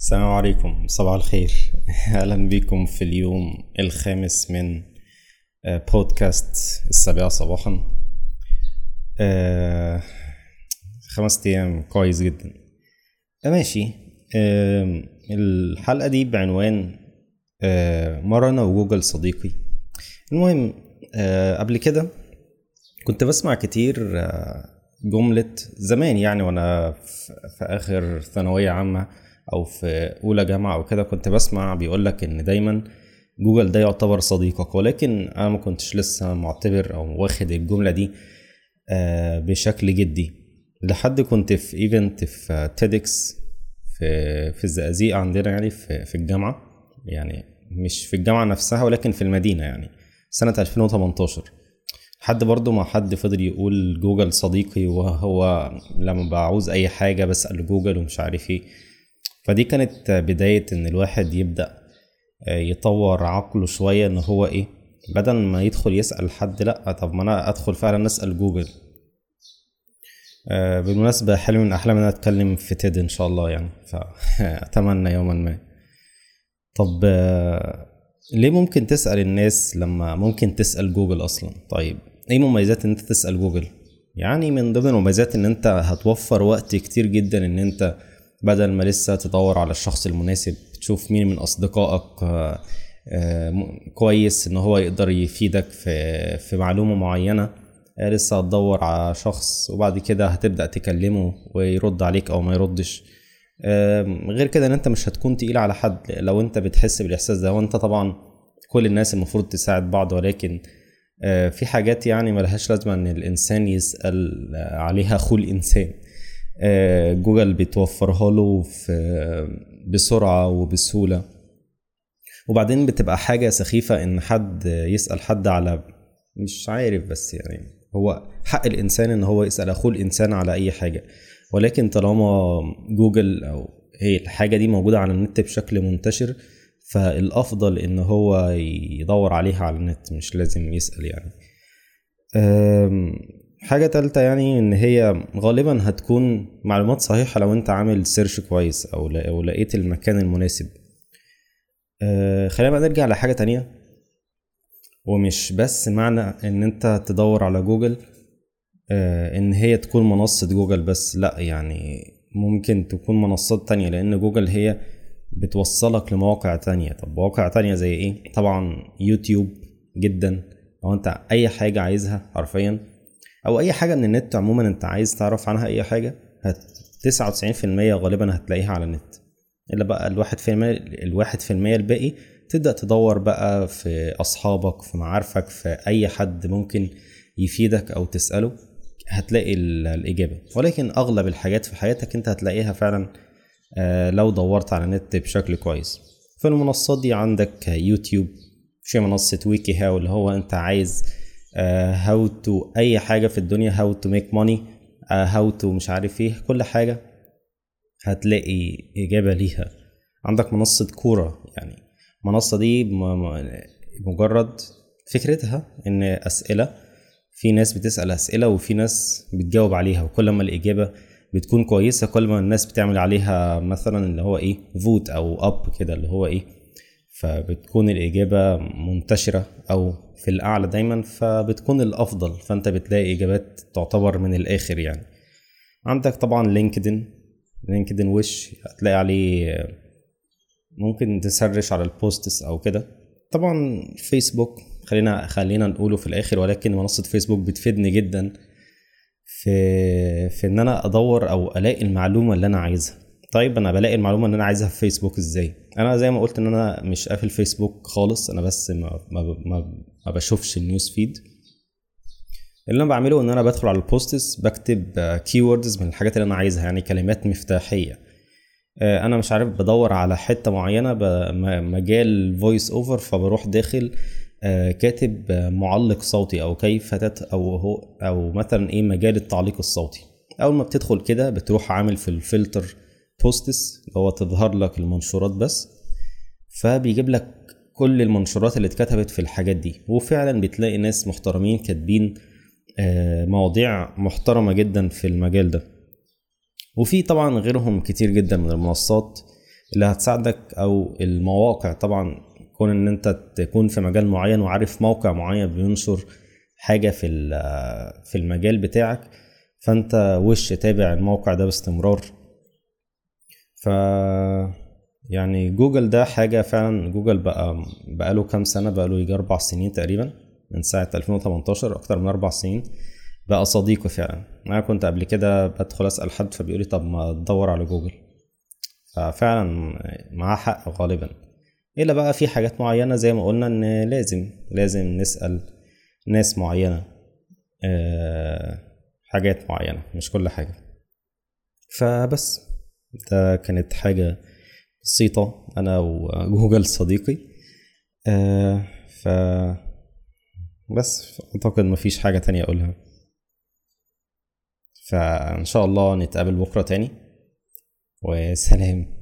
السلام عليكم. صباح الخير. أهلا بكم في اليوم الخامس من آه، بودكاست السابعة صباحا. آه، خمس أيام كويس جدا. آه، ماشي. آه، الحلقة دي بعنوان مرة أنا وجوجل صديقي. المهم قبل كده كنت بسمع كتير جملة زمان يعني وأنا في آخر ثانوية عامة أو في أولى جامعة أو كده كنت بسمع بيقولك إن دايما جوجل ده يعتبر صديقك ولكن أنا ما كنتش لسه معتبر أو واخد الجملة دي آه، بشكل جدي. لحد كنت في event في TEDx في في الزقازيق عندنا يعني في في الجامعة يعني مش في الجامعة نفسها ولكن في المدينة يعني سنة 2018 حد برضه ما حد فضل يقول جوجل صديقي وهو لما بعوز أي حاجة بسأل جوجل ومش عارف إيه. فدي كانت بداية إن الواحد يبدأ آه، يطور عقله شوية إن هو إيه بدل ما يدخل يسأل حد لأ طب ما أنا أدخل فعلا أسأل جوجل. آه، بالمناسبة حلم من أحلامي إن أنا أتكلم في TED إن شاء الله يعني فأتمنى يوما ما. طب آه، ليه ممكن تسأل الناس لما ممكن تسأل جوجل أصلا؟ طيب إيه مميزات إن أنت تسأل جوجل؟ يعني من ضمن المميزات إن أنت هتوفر وقت كتير جدا إن أنت بدل ما لسه تدور على الشخص المناسب تشوف مين من أصدقائك آه، آه، كويس إن هو يقدر يفيدك في في معلومة معينة. آه، لسه هتدور على شخص وبعد كده هتبدأ تكلمه ويرد عليك أو ما يردش. غير كده إن أنت مش هتكون تقيل على حد. لو أنت بتحس بالإحساس ده وانت طبعا كل الناس المفروض تساعد بعض ولكن في حاجات يعني ملهاش لازمة إن الإنسان يسأل آه، عليها الانسان آه، جوجل بتوفرها له في بسرعة وبسهولة. وبعدين بتبقى حاجة سخيفة إن حد يسأل حد على مش عارف بس يعني هو حق الإنسان إن هو يسأل اخوه الإنسان على أي حاجة. ولكن طالما جوجل أو هي الحاجة دي موجودة على النت بشكل منتشر فالأفضل إن هو يدور عليها على النت مش لازم يسأل يعني. حاجة تالتة يعني إن هي غالبا هتكون معلومات صحيحة لو أنت عامل search كويس أو لقيت المكان المناسب. أه، خلينا بقى نرجع لحاجة تانية. ومش بس معنى إن أنت تدور على جوجل آه، إن هي تكون منصة جوجل بس لأ يعني ممكن تكون منصات تانية لأن جوجل هي بتوصلك لمواقع تانية. طب مواقع تانية زي إيه؟ طبعا يوتيوب جدا. أو أنت أي حاجة عايزها حرفيا أو أي حاجة من النت عموما أنت عايز تعرف عنها أي حاجة هت 99% غالبا هتلاقيها على النت. إلا بقى الواحد في المية الواحد في المية الباقي تبدأ تدور بقى في أصحابك في معارفك في أي حد ممكن يفيدك أو تسأله هتلاقي ال- الإجابة. ولكن أغلب الحاجات في حياتك أنت هتلاقيها فعلا آه، لو دورت على النت بشكل كويس. في المنصات دي عندك يوتيوب في منصة wikiHow اللي هو أنت عايز how to أي حاجة في الدنيا how to make money how to مش عارف إيه كل حاجة هتلاقي إجابة ليها. عندك منصة Quora يعني المنصة دي مجرد فكرتها إن أسئلة في ناس بتسأل أسئلة وفي ناس بتجاوب عليها وكل ما الإجابة بتكون كويسة كل ما الناس بتعمل عليها مثلا اللي هو إيه vote أو up كده اللي هو إيه فبتكون الإجابة منتشرة أو في الأعلى دايما فبتكون الأفضل. فأنت بتلاقي إجابات تعتبر من الآخر يعني. عندك طبعا LinkedIn. LinkedIn وش هتلاقي عليه ممكن تسرش على ال posts أو كده. طبعا فيسبوك خلينا خلينا نقوله في الآخر ولكن منصة فيسبوك بتفيدني جدا في في إن أنا أدور أو ألاقي المعلومة اللي أنا عايزها. طيب أنا بلاقي المعلومة اللي أنا عايزها في فيسبوك إزاي؟ أنا زي ما قلت إن أنا مش قافل فيسبوك خالص أنا بس ما ما ما, ما بشوفش ال news feed. اللي أنا بعمله إن أنا بدخل على ال posts بكتب keywords من الحاجات اللي أنا عايزها يعني كلمات مفتاحية. آه، أنا مش عارف بدور على حتة معينة مجال voice over فبروح داخل آه، كاتب معلق صوتي أو كيف تت أو هو أو مثلا إيه مجال التعليق الصوتي. أول ما بتدخل كده بتروح عامل في ال filter posts اللي هو تظهر لك المنشورات بس فبيجيب لك كل المنشورات اللي اتكتبت في الحاجات دي. وفعلا بتلاقي ناس محترمين كاتبين آه، مواضيع محترمة جدا في المجال ده. وفي طبعا غيرهم كتير جدا من المنصات اللي هتساعدك أو المواقع طبعا كون إن أنت تكون في مجال معين وعارف موقع معين بينشر حاجة في في المجال بتاعك فأنت وش تابع الموقع ده باستمرار. ف يعني جوجل ده حاجة فعلا جوجل بقى بقاله كام سنة بقاله يجي أربع سنين تقريبا من ساعة 2018 أكتر من أربع سنين بقى صديقي فعلا. أنا كنت قبل كده بدخل أسأل حد فبيقولي طب ما تدور على جوجل. ففعلا معاه حق غالبا. إلا بقى في حاجات معينة زي ما قلنا إن لازم لازم نسأل ناس معينة أه حاجات معينة مش كل حاجة. فبس. ده كانت حاجة بسيطة. أنا وجوجل صديقي. أه ف بس أعتقد مفيش حاجة تانية أقولها. فإن شاء الله نتقابل بكرة تاني. وسلام.